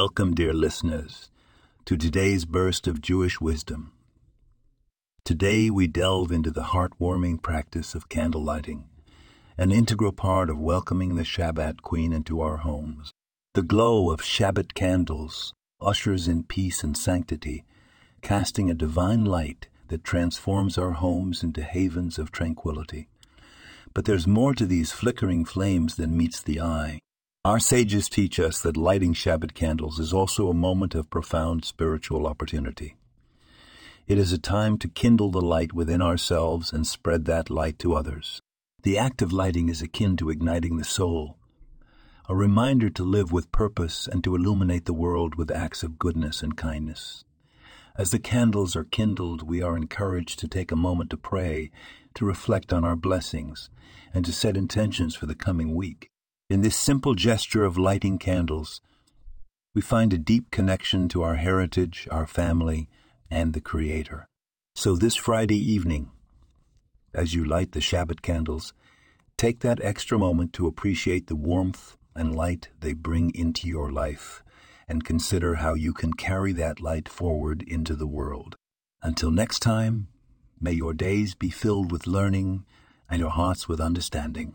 Welcome, dear listeners, to today's burst of Jewish wisdom. Today we delve into the heartwarming practice of candle lighting, an integral part of welcoming the Shabbat Queen into our homes. The glow of Shabbat candles ushers in peace and sanctity, casting a divine light that transforms our homes into havens of tranquility. But there's more to these flickering flames than meets the eye. Our sages teach us that lighting Shabbat candles is also a moment of profound spiritual opportunity. It is a time to kindle the light within ourselves and spread that light to others. The act of lighting is akin to igniting the soul, a reminder to live with purpose and to illuminate the world with acts of goodness and kindness. As the candles are kindled, we are encouraged to take a moment to pray, to reflect on our blessings, and to set intentions for the coming week. In this simple gesture of lighting candles, we find a deep connection to our heritage, our family, and the Creator. So this Friday evening, as you light the Shabbat candles, take that extra moment to appreciate the warmth and light they bring into your life and consider how you can carry that light forward into the world. Until next time, may your days be filled with learning and your hearts with understanding.